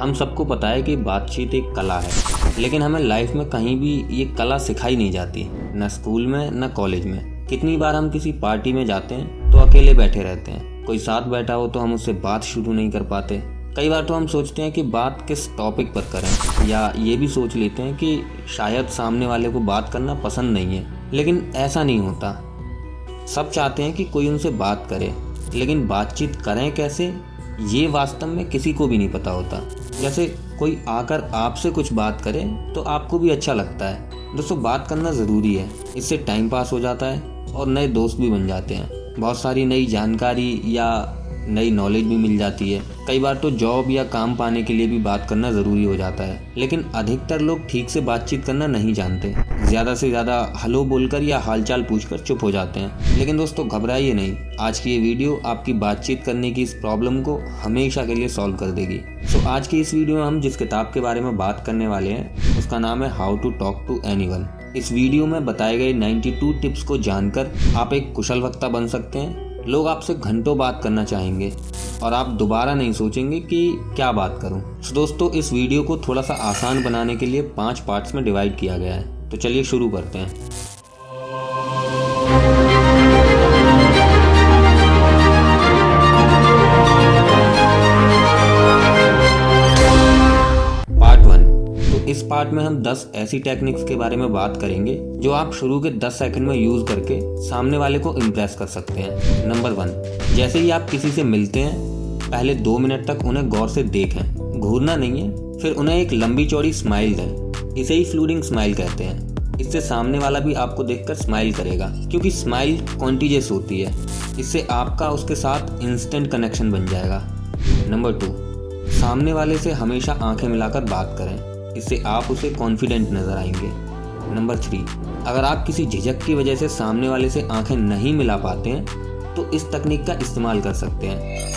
हम सबको पता है कि बातचीत एक कला है, लेकिन हमें लाइफ में कहीं भी ये कला सिखाई नहीं जाती, न स्कूल में, न कॉलेज में। कितनी बार हम किसी पार्टी में जाते हैं तो अकेले बैठे रहते हैं। कोई साथ बैठा हो तो हम उससे बात शुरू नहीं कर पाते। कई बार तो हम सोचते हैं कि बात किस टॉपिक पर करें, या ये भी सोच लेते हैं कि शायद सामने वाले को बात करना पसंद नहीं है, लेकिन ऐसा नहीं होता। सब चाहते हैं कि कोई उनसे बात करे, लेकिन बातचीत करें कैसे? ये वास्तव में किसी को भी नहीं पता होता। जैसे कोई आकर आपसे कुछ बात करे तो आपको भी अच्छा लगता है। दोस्तों, बात करना ज़रूरी है। इससे टाइम पास हो जाता है और नए दोस्त भी बन जाते हैं। बहुत सारी नई जानकारी या नई नॉलेज भी मिल जाती है। कई बार तो जॉब या काम पाने के लिए भी बात करना ज़रूरी हो जाता है। लेकिन अधिकतर लोग ठीक से बातचीत करना नहीं जानते। ज़्यादा से ज़्यादा हलो बोलकर या हालचाल पूछकर चुप हो जाते हैं। लेकिन दोस्तों, घबराइए नहीं। आज की ये वीडियो आपकी बातचीत करने की इस प्रॉब्लम को हमेशा के लिए सॉल्व कर देगी। तो आज की इस वीडियो में हम जिस किताब के बारे में बात करने वाले हैं, उसका नाम है how to talk to anyone इस वीडियो में बताए गए 92 टिप्स को जानकर आप एक कुशल वक्ता बन सकते हैं। लोग आपसे घंटों बात करना चाहेंगे और आप दोबारा नहीं सोचेंगे कि क्या बात करूँ। तो दोस्तों, इस वीडियो को थोड़ा सा आसान बनाने के लिए पाँच पार्ट्स में डिवाइड किया गया है तो चलिए शुरू करते हैं पार्ट में हम 10 ऐसी टेक्निक्स के बारे में बात करेंगे, जो आप शुरू के 10 सेकंड में यूज़ करके सामने वाले को इम्प्रेस कर सकते हैं। नंबर वन जैसे ही आप किसी से मिलते हैं, पहले दो मिनट तक उन्हें गौर से देखें। घूरना नहीं है, फिर उन्हें एक लंबी चौड़ी स्माइल दें। इसे ही फ्लूडिंग स्माइल कहते हैं। इससे सामने वाला भी आपको देखकर स्माइल करेगा, क्योंकि स्माइल कॉन्टीजियस होती है। इससे आपका उसके साथ इंस्टेंट कनेक्शन बन जाएगा। नंबर टू सामने वाले से हमेशा आँखें मिलाकर बात करें। इससे आप उसे कॉन्फिडेंट नज़र आएँगे। नंबर थ्री अगर आप किसी झिझक की वजह से सामने वाले से आँखें नहीं मिला पाते हैं तो इस तकनीक का इस्तेमाल कर सकते हैं।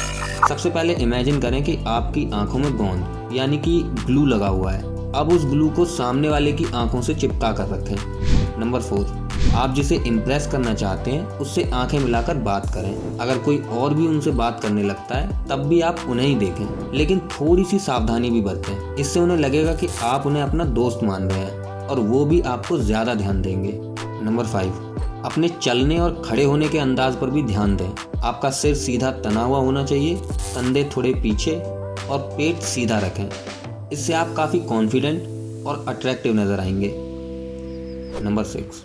सबसे पहले इमेजिन करें कि आपकी आँखों में गोंद यानी कि ग्लू लगा हुआ है। अब उस ग्लू को सामने वाले की आँखों से चिपका कर रखें। नंबर फोर आप जिसे इम्प्रेस करना चाहते हैं, उससे आँखें मिलाकर बात करें। अगर कोई और भी उनसे बात करने लगता है, तब भी आप उन्हें ही देखें। लेकिन थोड़ी सी सावधानी भी बरतें। इससे उन्हें लगेगा कि आप उन्हें अपना दोस्त मान रहे हैं, और वो भी आपको ज़्यादा ध्यान देंगे। नंबर फाइव अपने चलने और खड़े होने के अंदाज पर भी ध्यान दें। आपका सिर सीधा तना हुआ होना चाहिए, कंधे थोड़े पीछे, और पेट सीधा रखें। इससे आप काफ़ी कॉन्फिडेंट और अट्रैक्टिव नज़र आएँगे। नंबर सिक्स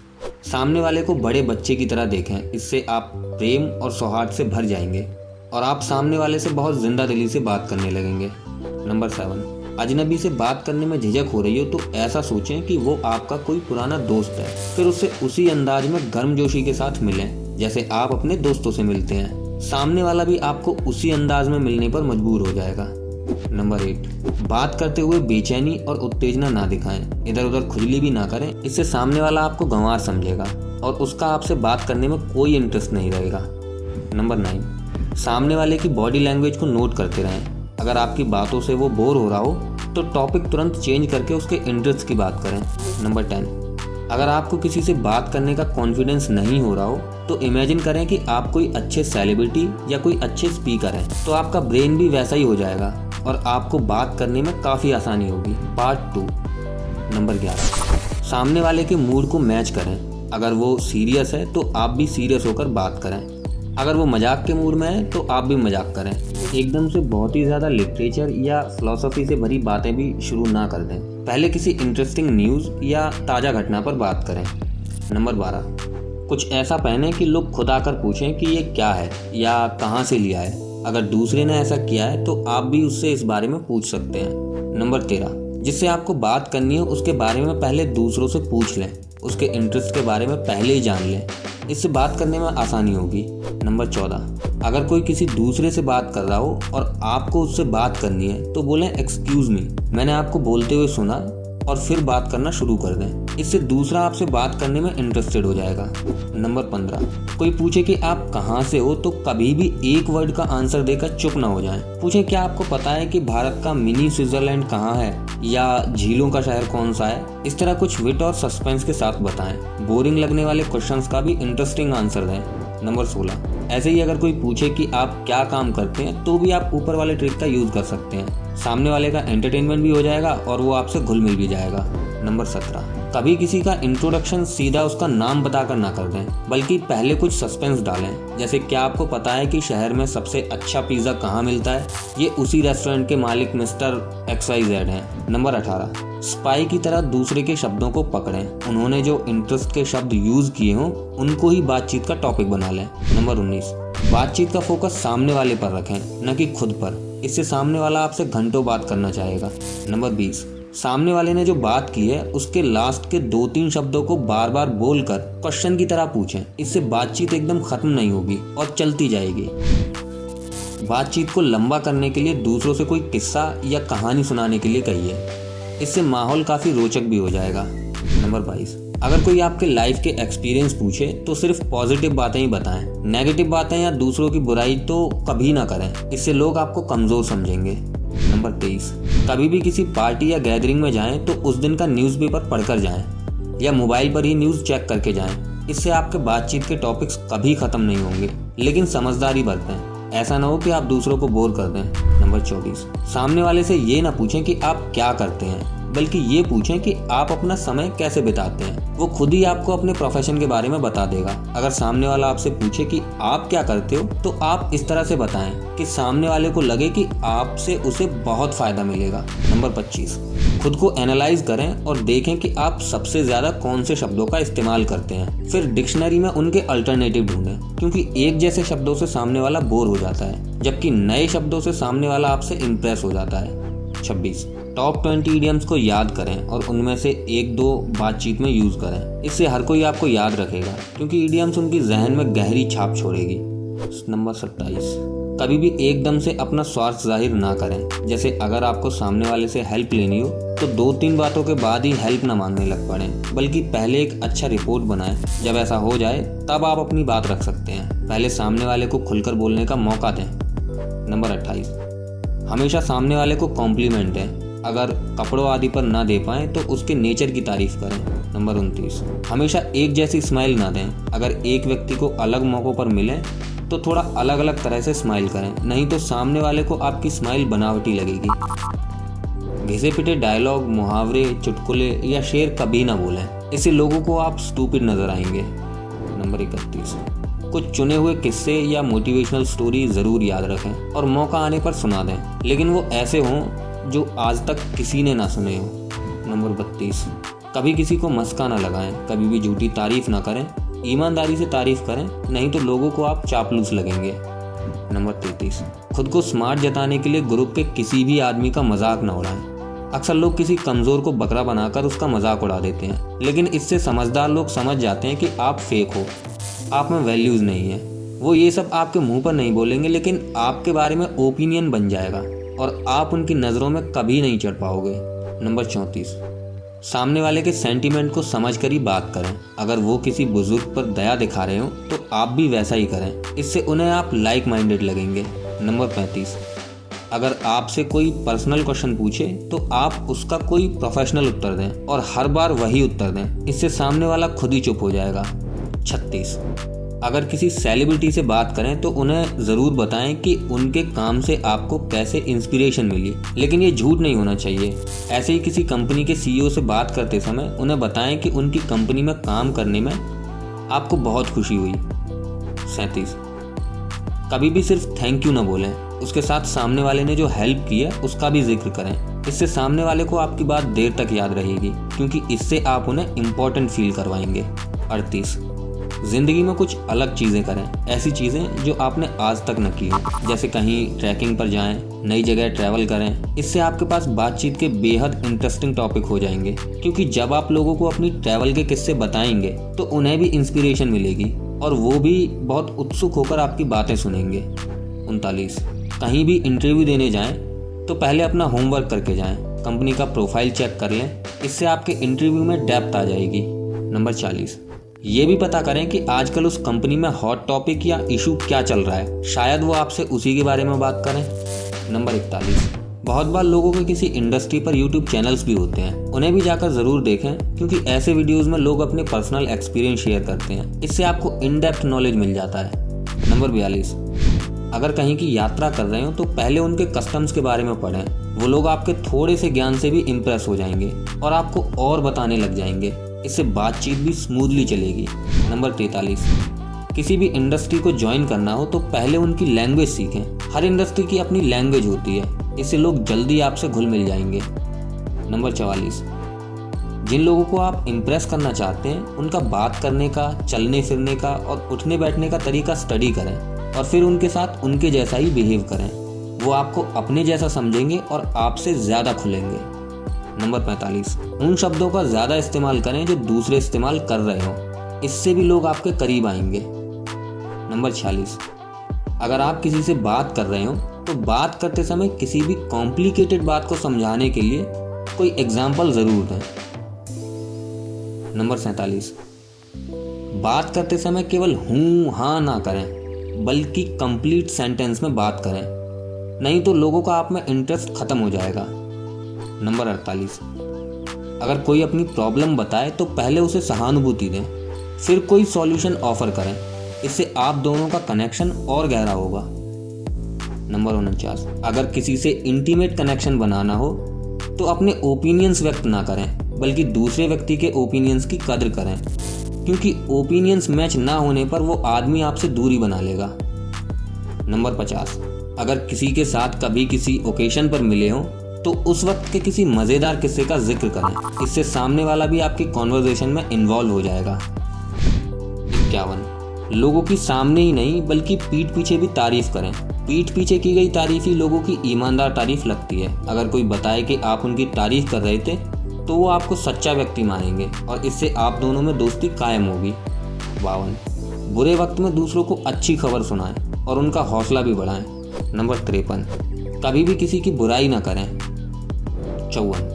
सामने वाले को बड़े बच्चे की तरह देखें। इससे आप प्रेम और सौहार्द से भर जाएँगे और आप सामने वाले से बहुत ज़िंदा दिली से बात करने लगेंगे। Number seven. अजनबी से बात करने में झिझक हो रही हो तो ऐसा सोचें कि वो आपका कोई पुराना दोस्त है। फिर उससे उसी अंदाज में गर्मजोशी के साथ मिलें, जैसे आप अपने दोस्तों से मिलते हैं। सामने वाला भी आपको उसी अंदाज में मिलने पर मजबूर हो जाएगा। नंबर एट, बात करते हुए बेचैनी और उत्तेजना ना दिखाएँ। इधर उधर खुजली भी ना करें। इससे सामने वाला आपको गंवार समझेगा और उसका आपसे बात करने में कोई इंटरेस्ट नहीं रहेगा। नंबर नाइन, सामने वाले की बॉडी लैंग्वेज को नोट करते रहें। अगर आपकी बातों से वो बोर हो रहा हो तो टॉपिक तुरंत चेंज करके उसके इंटरेस्ट की बात करें। नंबर टेन, अगर आपको किसी से बात करने का कॉन्फिडेंस नहीं हो रहा हो तो इमेजिन करें कि आप कोई अच्छे सेलिब्रिटी या कोई अच्छे स्पीकर हैं। तो आपका ब्रेन भी वैसा ही हो जाएगा। और आपको बात करने में काफ़ी आसानी होगी। पार्ट टू नंबर ग्यारह। सामने वाले के मूड को मैच करें। अगर वो सीरियस है तो आप भी सीरियस होकर बात करें। अगर वो मज़ाक के मूड में है तो आप भी मज़ाक करें। एकदम से बहुत ही ज़्यादा लिटरेचर या फिलोसफी से भरी बातें भी शुरू ना कर दें। पहले किसी इंटरेस्टिंग न्यूज़ या ताज़ा घटना पर बात करें। नंबर बारह। कुछ ऐसा पहने कि लोग खुद आकर पूछें कि ये क्या है या कहाँ से लिया है। अगर दूसरे ने ऐसा किया है तो आप भी उससे इस बारे में पूछ सकते हैं। नंबर तेरह, जिससे आपको बात करनी है, उसके बारे में पहले दूसरों से पूछ लें। उसके इंटरेस्ट के बारे में पहले ही जान लें। इससे बात करने में आसानी होगी। नंबर चौदह, अगर कोई किसी दूसरे से बात कर रहा हो और आपको उससे बात करनी है तो बोलें एक्सक्यूज़ मी मैंने आपको बोलते हुए सुना और फिर बात करना शुरू कर दें। इससे दूसरा आपसे बात करने में इंटरेस्टेड हो जाएगा। नंबर पंद्रह। कोई पूछे कि आप कहाँ से हो तो कभी भी एक वर्ड का आंसर देकर चुप ना हो जाएँ। पूछे, क्या आपको पता है कि भारत का मिनी स्विट्जरलैंड कहाँ है? या झीलों का शहर कौन सा है? इस तरह कुछ विट और सस्पेंस के साथ बताएँ। बोरिंग लगने वाले क्वेश्चंस का भी इंटरेस्टिंग आंसर दें। नंबर सोलह। ऐसे ही अगर कोई पूछे कि आप क्या काम करते हैं तो भी आप ऊपर वाले ट्रिक का यूज़ कर सकते हैं। सामने वाले का एंटरटेनमेंट भी हो जाएगा और वो आपसे घुल मिल भी जाएगा। नंबर सत्रह। कभी किसी का इंट्रोडक्शन सीधा उसका नाम बताकर ना कर दें, बल्कि पहले कुछ सस्पेंस डालें। जैसे क्या आपको पता है कि शहर में सबसे अच्छा पिज़्ज़ा कहाँ मिलता है? ये उसी रेस्टोरेंट के मालिक मिस्टर एक्स वाई जेड हैं। नंबर अठारह। स्पाई की तरह दूसरे के शब्दों को पकड़ें। उन्होंने जो इंटरेस्ट के शब्द यूज़ किए हों, उनको ही बातचीत का टॉपिक बना लें। नंबर उन्नीस। बातचीत का फोकस सामने वाले पर रखें, न कि खुद पर। इससे सामने वाला आपसे घंटों बात करना चाहेगा। नंबर बीस। सामने वाले ने जो बात की है, उसके लास्ट के दो तीन शब्दों को बार बार बोलकर क्वेश्चन की तरह पूछें। इससे बातचीत एकदम खत्म नहीं होगी और चलती जाएगी। बातचीत को लंबा करने के लिए दूसरों से कोई किस्सा या कहानी सुनाने के लिए कहिए। इससे माहौल काफ़ी रोचक भी हो जाएगा। नंबर बाईस। अगर कोई आपके लाइफ के एक्सपीरियंस पूछे तो सिर्फ़ पॉजिटिव बातें ही बताएँ। नेगेटिव बातें या दूसरों की बुराई तो कभी ना करें। इससे लोग आपको कमज़ोर समझेंगे। नंबर तेईस। कभी भी किसी पार्टी या गैदरिंग में जाएँ तो उस दिन का न्यूज़पेपर पढ़कर जाएँ, या मोबाइल पर ही न्यूज़ चेक करके जाएँ। इससे आपके बातचीत के टॉपिक्स कभी ख़त्म नहीं होंगे, लेकिन समझदारी बरतें। ऐसा ना हो कि आप दूसरों को बोर कर दें। नंबर चौबीस। सामने वाले से ये ना पूछें कि आप क्या करते हैं। बल्कि ये पूछें कि आप अपना समय कैसे बिताते हैं? वो खुद ही आपको अपने प्रोफेशन के बारे में बता देगा। अगर सामने वाला आपसे पूछे कि आप क्या करते हो तो आप इस तरह से बताएँ कि सामने वाले को लगे कि आपसे उसे बहुत फ़ायदा मिलेगा। नंबर 25 खुद को एनालाइज करें और देखें कि आप सबसे ज़्यादा कौन से शब्दों का इस्तेमाल करते हैं। फिर डिक्शनरी में उनके अल्टरनेटिव ढूंढें, क्योंकि एक जैसे शब्दों से सामने वाला बोर हो जाता है, जबकि नए शब्दों से सामने वाला आपसे इम्प्रेस हो जाता है। छब्बीस। टॉप ट्वेंटी ईडियम्स को याद करें और उनमें से एक दो बातचीत में यूज़ करें। इससे हर कोई आपको याद रखेगा, क्योंकि ईडियम्स उनकी जहन में गहरी छाप छोड़ेगी। नंबर सत्ताईस। कभी भी एकदम से अपना स्वार्थ ज़ाहिर ना करें। जैसे अगर आपको सामने वाले से हेल्प लेनी हो तो दो तीन बातों के बाद ही हेल्प ना मांगने लग पड़े। बल्कि पहले एक अच्छा रिपोर्ट बनाएँ। जब ऐसा हो जाए, तब आप अपनी बात रख सकते हैं। पहले सामने वाले को खुलकर बोलने का मौका दें। नंबर अट्ठाईस। हमेशा सामने वाले को कॉम्प्लीमेंट दें। अगर कपड़ों आदि पर ना दे पाए तो उसके नेचर की तारीफ़ करें, नंबर उनतीस। हमेशा एक जैसी स्माइल ना दें। अगर एक व्यक्ति को अलग मौक़ों पर मिले तो थोड़ा अलग अलग तरह से स्माइल करें। नहीं तो सामने वाले को आपकी स्माइल बनावटी लगेगी। घिसे पिटे डायलॉग, मुहावरे, चुटकुले या शेर कभी ना बोलें। इससे लोगों को आप स्टूपिड नज़र आएँगे। नंबर इकतीस। कुछ चुने हुए किस्से या मोटिवेशनल स्टोरी ज़रूर याद रखें और मौका आने पर सुना दें। लेकिन वो ऐसे हों जो आज तक किसी ने ना सुने हो, नंबर बत्तीस। कभी किसी को मस्का ना लगाएँ, कभी भी झूठी तारीफ़ ना करें, ईमानदारी से तारीफ़ करें, नहीं तो लोगों को आप चापलूस लगेंगे। नंबर तैतीस। खुद को स्मार्ट जताने के लिए ग्रुप के किसी भी आदमी का मज़ाक ना उड़ाएँ। अक्सर लोग किसी कमज़ोर को बकरा बनाकर उसका मज़ाक उड़ा देते हैं, लेकिन इससे समझदार लोग समझ जाते हैं कि आप फेक हो। आप में वैल्यूज़ नहीं है। वो ये सब आपके मुँह पर नहीं बोलेंगे, लेकिन आपके बारे में ओपिनियन बन जाएगा। और आप उनकी नज़रों में कभी नहीं चढ़ पाओगे। नंबर चौंतीस। सामने वाले के सेंटीमेंट को समझ कर ही बात करें। अगर वो किसी बुज़ुर्ग पर दया दिखा रहे हो तो आप भी वैसा ही करें। इससे उन्हें आप लाइक माइंडेड लगेंगे। नंबर पैंतीस। अगर आपसे कोई पर्सनल क्वेश्चन पूछे तो आप उसका कोई प्रोफेशनल उत्तर दें और हर बार वही उत्तर दें। इससे सामने वाला खुद ही चुप हो जाएगा। छत्तीस। अगर किसी सेलिब्रिटी से बात करें तो उन्हें ज़रूर बताएँ कि उनके काम से आपको कैसे इंस्पिरेशन मिली। लेकिन ये झूठ नहीं होना चाहिए। ऐसे ही किसी कंपनी के सीईओ से बात करते समय उन्हें बताएँ कि उनकी कंपनी में काम करने में आपको बहुत खुशी हुई। सैंतीस। कभी भी सिर्फ़ थैंक यू ना बोलें। उसके साथ सामने वाले ने जो हेल्प की है, उसका भी ज़िक्र करें। इससे सामने वाले को आपकी बात देर तक याद रहेगी, क्योंकि इससे आप उन्हें इम्पोर्टेंट फील करवाएँगे। अड़तीस। ज़िंदगी में कुछ अलग चीज़ें करें। ऐसी चीज़ें जो आपने आज तक न की हो। जैसे कहीं ट्रैकिंग पर जाएँ, नई जगह ट्रैवल करें। इससे आपके पास बातचीत के बेहद इंटरेस्टिंग टॉपिक हो जाएँगे। क्योंकि जब आप लोगों को अपनी ट्रैवल के किस्से बताएँगे तो उन्हें भी इंस्पिरेशन मिलेगी। और वो भी बहुत उत्सुक होकर आपकी बातें सुनेंगे। उनतालीस। कहीं भी इंटरव्यू देने जाएँ तो पहले अपना होमवर्क करके जाएँ। कंपनी का प्रोफ़ाइल चेक कर लें। इससे आपके इंटरव्यू में डेप्थ आ जाएगी। नंबर चालीस। ये भी पता करें कि आजकल उस कंपनी में हॉट टॉपिक या इशू क्या चल रहा है। शायद वो आपसे उसी के बारे में बात करें। नंबर इकतालीस। बहुत बार लोगों के किसी इंडस्ट्री पर यूट्यूब चैनल्स भी होते हैं। उन्हें भी जाकर ज़रूर देखें, क्योंकि ऐसे वीडियोस में लोग अपने पर्सनल एक्सपीरियंस शेयर करते हैं। इससे आपको इन डेप्थ नॉलेज मिल जाता है। नंबर बयालीस। अगर कहीं की यात्रा कर रहे हो तो पहले उनके कस्टम्स के बारे में पढ़ें। वो लोग आपके थोड़े से ज्ञान से भी इम्प्रेस हो जाएँगे और आपको और बताने लग जाएँगे। इससे बातचीत भी स्मूथली चलेगी। नंबर तैतालीस। किसी भी इंडस्ट्री को ज्वाइन करना हो तो पहले उनकी लैंग्वेज सीखें। हर इंडस्ट्री की अपनी लैंग्वेज होती है। इससे लोग जल्दी आपसे घुल मिल जाएँगे। नंबर चवालीस। जिन लोगों को आप इम्प्रेस करना चाहते हैं, उनका बात करने का, चलने फिरने का और उठने बैठने का तरीका स्टडी करें और फिर उनके साथ उनके जैसा ही बिहेव करें। वो आपको अपने जैसा समझेंगे और आपसे ज़्यादा खुलेंगे। नंबर पैंतालीस। उन शब्दों का ज़्यादा इस्तेमाल करें जो दूसरे इस्तेमाल कर रहे हो। इससे भी लोग आपके करीब आएँगे। नंबर छियालीस। अगर आप किसी से बात कर रहे हो तो बात करते समय किसी भी कॉम्प्लिकेटेड बात को समझाने के लिए कोई एग्ज़ाम्पल ज़रूर दें। नंबर सैतालीस। बात करते समय केवल हूँ हाँ ना करें, बल्कि कंप्लीट सेंटेंस में बात करें। नहीं तो लोगों का आप में इंटरेस्ट खत्म हो जाएगा। नंबर अड़तालीस। अगर कोई अपनी प्रॉब्लम बताए तो पहले उसे सहानुभूति दें, फिर कोई सॉल्यूशन ऑफ़र करें। इससे आप दोनों का कनेक्शन और गहरा होगा। नंबर उनचास। अगर किसी से इंटीमेट कनेक्शन बनाना हो तो अपने ओपिनियंस व्यक्त ना करें, बल्कि दूसरे व्यक्ति के ओपिनियंस की कदर करें, क्योंकि ओपिनियंस मैच ना होने पर वो आदमी आपसे दूरी बना लेगा। नंबर पचास। अगर किसी के साथ कभी किसी ओकेशन पर मिले हो तो उस वक्त के किसी मज़ेदार किस्से का ज़िक्र करें। इससे सामने वाला भी आपकी कॉन्वर्जेशन में इन्वॉल्व हो जाएगा। इक्यावन। लोगों की सामने ही नहीं, बल्कि पीठ पीछे भी तारीफ़ करें। पीठ पीछे की गई तारीफ़ ही लोगों की ईमानदार तारीफ़ लगती है। अगर कोई बताए कि आप उनकी तारीफ़ कर रहे थे तो वो आपको सच्चा व्यक्ति मानेंगे, और इससे आप दोनों में दोस्ती कायम होगी। बावन। बुरे वक्त में दूसरों को अच्छी खबर सुनाएँ, और उनका हौसला भी बढ़ाएँ। नंबर तिरपन। कभी भी किसी की बुराई ना करें। चौवन।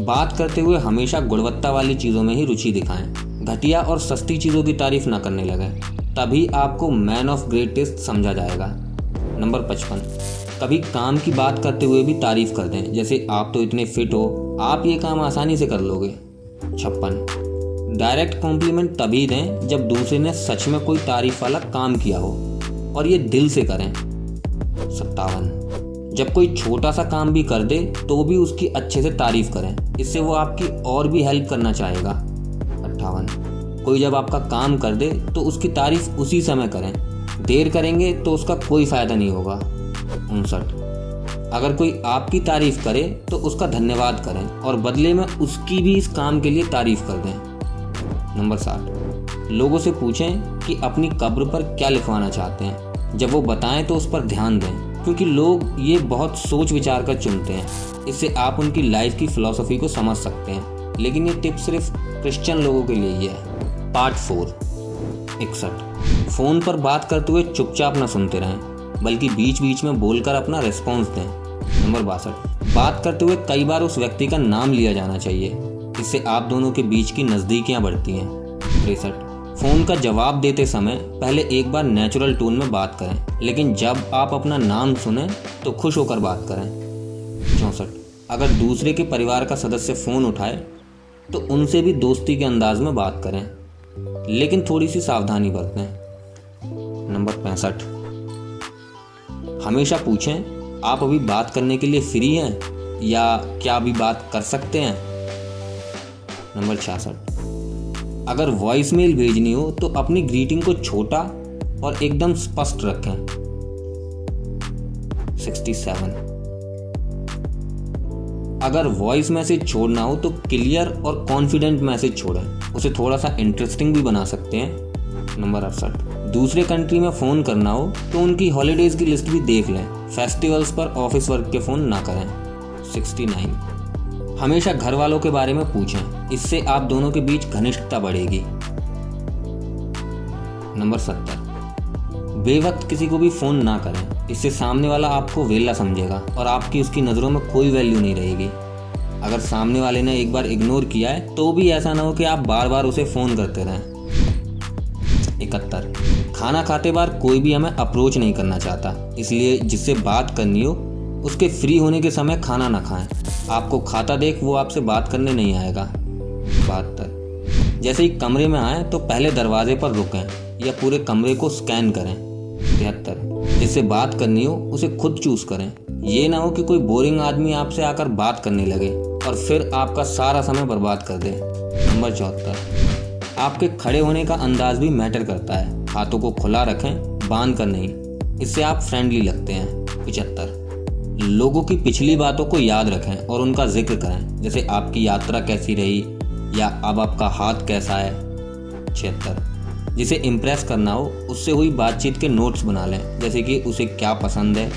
बात करते हुए हमेशा गुणवत्ता वाली चीज़ों में ही रुचि दिखाएँ। घटिया और सस्ती चीज़ों की तारीफ़ ना करने लगें, तभी आपको मैन ऑफ़ ग्रेटेस्ट समझा जाएगा। नंबर पचपन। कभी काम की बात करते हुए भी तारीफ़ कर दें, जैसे आप तो इतने फिट हो, आप ये काम आसानी से कर लोगे। छप्पन। डायरेक्ट कॉम्प्लीमेंट तभी दें, जब दूसरे ने सच में कोई तारीफ़ वाला काम किया हो, और ये दिल से करें। सत्तावन। जब कोई छोटा सा काम भी कर दे तो भी उसकी अच्छे से तारीफ़ करें। इससे वो आपकी और भी हेल्प करना चाहेगा। अट्ठावन। कोई जब आपका काम कर दे तो उसकी तारीफ़ उसी समय करें। देर करेंगे तो उसका कोई फ़ायदा नहीं होगा। उनसठ। अगर कोई आपकी तारीफ़ करे तो उसका धन्यवाद करें और बदले में उसकी भी इस काम के लिए तारीफ़ कर दें। नंबर साठ। लोगों से पूछें कि अपनी कब्र पर क्या लिखवाना चाहते हैं। जब वो बताएँ तो उस पर ध्यान दें। क्योंकि लोग ये बहुत सोच विचार कर चुनते हैं। इससे आप उनकी लाइफ की फ़िलासफ़ी को समझ सकते हैं। लेकिन ये टिप सिर्फ़ क्रिश्चियन लोगों के लिए ही है। पार्ट फोर इकसठ। फ़ोन पर बात करते हुए चुपचाप ना सुनते रहें, बल्कि बीच बीच में बोलकर अपना रिस्पॉन्स दें। नंबर बासठ। बात करते हुए कई बार उस व्यक्ति का नाम लिया जाना चाहिए। इससे आप दोनों के बीच की नज़दीकियाँ बढ़ती हैं। तिरसठ। फ़ोन का जवाब देते समय पहले एक बार नेचुरल टोन में बात करें। लेकिन जब आप अपना नाम सुने तो खुश होकर बात करें। चौंसठ। अगर दूसरे के परिवार का सदस्य फ़ोन उठाए तो उनसे भी दोस्ती के अंदाज में बात करें। लेकिन थोड़ी सी सावधानी बरतें। नंबर पैंसठ। हमेशा पूछें, आप अभी बात करने के लिए फ्री हैं या क्या अभी बात कर सकते हैं? नंबर छियासठ। अगर वॉइस मेल भेजनी हो तो अपनी ग्रीटिंग को छोटा और एकदम स्पष्ट रखें। 67 अगर वॉइस मैसेज छोड़ना हो तो क्लियर और कॉन्फिडेंट मैसेज छोड़ें। उसे थोड़ा सा इंटरेस्टिंग भी बना सकते हैं। नंबर अड़सठ। दूसरे कंट्री में फ़ोन करना हो तो उनकी हॉलीडेज़ की लिस्ट भी देख लें। फेस्टिवल्स पर ऑफ़िस वर्क के फ़ोन ना करें। 69 हमेशा घर वालों के बारे में पूछें। इससे आप दोनों के बीच घनिष्ठता बढ़ेगी। नंबर सत्तर। बेवक्त किसी को भी फ़ोन ना करें। इससे सामने वाला आपको वेला समझेगा और आपकी उसकी नज़रों में कोई वैल्यू नहीं रहेगी। अगर सामने वाले ने एक बार इग्नोर किया है तो भी ऐसा ना हो कि आप बार बार उसे फ़ोन करते रहें। इकहत्तर। खाना खाते बार कोई भी हमें अप्रोच नहीं करना चाहता, इसलिए जिससे बात करनी हो उसके फ्री होने के समय खाना ना खाएँ। आपको खाता देख वो आपसे बात करने नहीं आएगा। बहत्तर जैसे ही कमरे में आए तो पहले दरवाजे पर रुकें या पूरे कमरे को स्कैन करें। तिहत्तर जिससे बात करनी हो, उसे खुद चूज़ करें। ये ना हो कि कोई बोरिंग आदमी आपसे आकर बात करने लगे और फिर आपका सारा समय बर्बाद कर दे। नंबर चौहत्तर। आपके खड़े होने का अंदाज भी मैटर करता है। हाथों को खुला रखें, बाँध कर नहीं। इससे आप फ्रेंडली लगते हैं। पिचहत्तर। लोगों की पिछली बातों को याद रखें और उनका ज़िक्र करें। जैसे आपकी यात्रा कैसी रही या अब आपका हाथ कैसा है? छिहत्तर। जिसे इम्प्रेस करना हो, उससे हुई बातचीत के नोट्स बना लें। जैसे कि उसे क्या पसंद है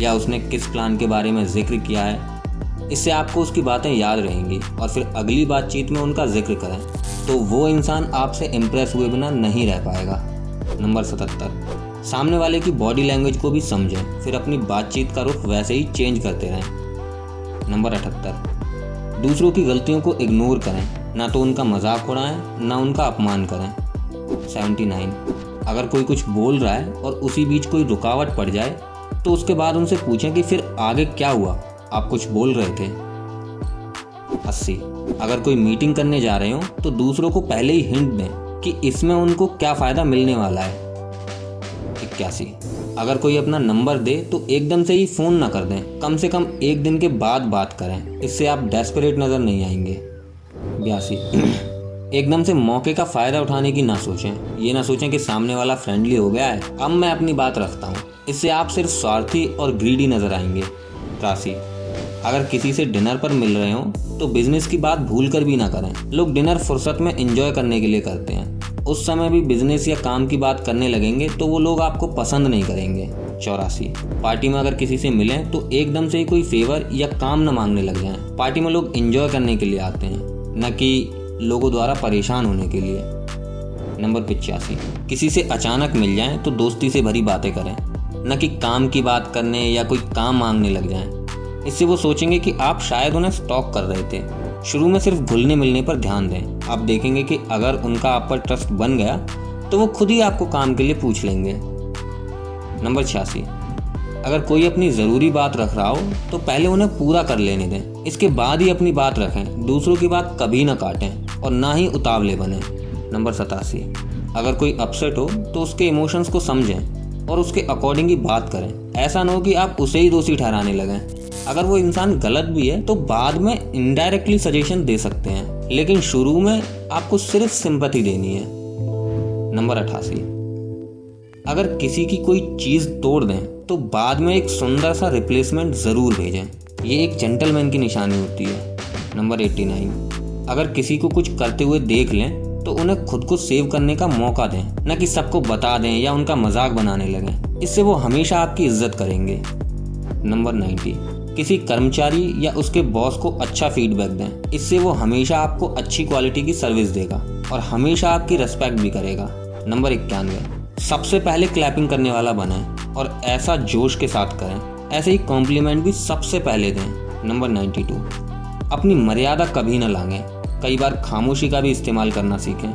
या उसने किस प्लान के बारे में ज़िक्र किया है। इससे आपको उसकी बातें याद रहेंगी और फिर अगली बातचीत में उनका ज़िक्र करें। तो वो इंसान आपसे इम्प्रेस हुए बिना नहीं रह पाएगा। नंबर सतहत्तर। सामने वाले की बॉडी लैंग्वेज को भी समझें, फिर अपनी बातचीत का रुख वैसे ही चेंज करते रहें। नंबर अठहत्तर। दूसरों की गलतियों को इग्नोर करें, ना तो उनका मज़ाक उड़ाएँ, ना उनका अपमान करें। सेवेंटी नाइन अगर कोई कुछ बोल रहा है और उसी बीच कोई रुकावट पड़ जाए तो उसके बाद उनसे पूछें कि फिर आगे क्या हुआ? आप कुछ बोल रहे थे। अस्सी। अगर कोई मीटिंग करने जा रहे हो तो दूसरों को पहले ही हिंट दें कि इसमें उनको क्या फ़ायदा मिलने वाला है। इक्यासी अगर कोई अपना नंबर दे तो एकदम से ही फ़ोन ना कर दें। कम से कम एक दिन के बाद बात करें। इससे आप डेस्परेट नज़र नहीं आएँगे। बयासी, एकदम से मौके का फ़ायदा उठाने की ना सोचें। ये ना सोचें कि सामने वाला फ्रेंडली हो गया है। अब मैं अपनी बात रखता हूँ। इससे आप सिर्फ़ स्वार्थी और ग्रीडी नज़र आएँगे। तिरासी अगर किसी से डिनर पर मिल रहे हो तो बिज़नेस की बात भूल कर भी ना करें। लोग डिनर फुर्सत में इंजॉय करने के लिए करते हैं। उस समय भी बिज़नेस या काम की बात करने लगेंगे तो वो लोग आपको पसंद नहीं करेंगे। चौरासी। पार्टी में अगर किसी से मिलें तो एकदम से ही कोई फेवर या काम न मांगने लग जाएँ। पार्टी में लोग इंजॉय करने के लिए आते हैं, न कि लोगों द्वारा परेशान होने के लिए। नंबर पिचासी। किसी से अचानक मिल जाएँ तो दोस्ती से भरी बातें करें। न कि काम की बात करने या कोई काम मांगने लग जाएँ। इससे वो सोचेंगे कि आप शायद उन्हें स्टॉक कर रहे थे। शुरू में सिर्फ़ घुलने मिलने पर ध्यान दें। आप देखेंगे कि अगर उनका आप पर ट्रस्ट बन गया तो वो खुद ही आपको काम के लिए पूछ लेंगे। नंबर छियासी। अगर कोई अपनी ज़रूरी बात रख रहा हो तो पहले उन्हें पूरा कर लेने दें। इसके बाद ही अपनी बात रखें। दूसरों की बात कभी ना काटें और ना ही उतावले बने। नंबर सतासी। अगर कोई अपसेट हो तो उसके इमोशंस को समझें और उसके अकॉर्डिंग ही बात करें। ऐसा ना हो कि आप उसे ही दोषी ठहराने लगें। अगर वो इंसान गलत भी है तो बाद में इनडायरेक्टली सजेशन दे सकते हैं। लेकिन शुरू में आपको सिर्फ़ सिंपथी देनी है। नंबर अठासी। अगर किसी की कोई चीज़ तोड़ दें तो बाद में एक सुंदर सा रिप्लेसमेंट ज़रूर भेजें। ये एक जेंटलमैन की निशानी होती है। Number eighty nine. अगर किसी को कुछ करते हुए देख लें तो उन्हें खुद को सेव करने का मौका दें। न कि सबको बता दें या उनका मज़ाक बनाने लगें। इससे वो हमेशा आपकी इज़्ज़त करेंगे। नंबर नाइन्टी किसी कर्मचारी या उसके बॉस को अच्छा फीडबैक दें। इससे वो हमेशा आपको अच्छी क्वालिटी की सर्विस देगा और हमेशा आपकी रेस्पेक्ट भी करेगा। नंबर इक्यानवे। सबसे पहले क्लैपिंग करने वाला बने और ऐसा जोश के साथ करें। ऐसे ही कॉम्प्लीमेंट भी सबसे पहले दें। नंबर नाइन्टी टू अपनी मर्यादा कभी ना लांगें कई बार खामोशी का भी इस्तेमाल करना सीखें।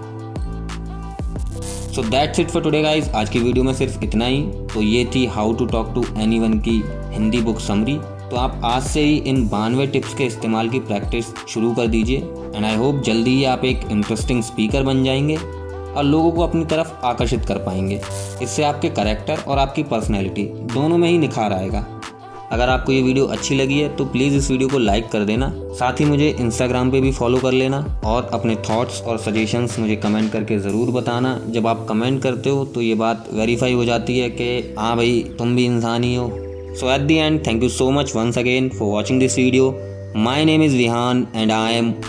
So that's it for today guys आज की वीडियो में सिर्फ़ इतना ही। तो ये थी how to talk to anyone की हिंदी बुक समरी तो आप आज से ही इन बानवे टिप्स के इस्तेमाल की प्रैक्टिस शुरू कर दीजिए एंड आई होप जल्दी ही आप एक इंटरेस्टिंग स्पीकर बन जाएँगे और लोगों को अपनी तरफ़ आकर्षित कर पाएँगे। इससे आपके करेक्टर और आपकी पर्सनैलिटी दोनों में ही निखार आएगा। अगर आपको ये वीडियो अच्छी लगी है तो प्लीज़ इस वीडियो को लाइक कर देना, साथ ही मुझे इंस्टाग्राम पे भी फॉलो कर लेना, और अपने थॉट्स और सजेशंस मुझे कमेंट करके ज़रूर बताना। जब आप कमेंट करते हो तो ये बात वेरीफाई हो जाती है कि हाँ भाई, तुम भी इंसान ही हो। So at the end, thank you so much once again for watching this video. My name is Vihan and I am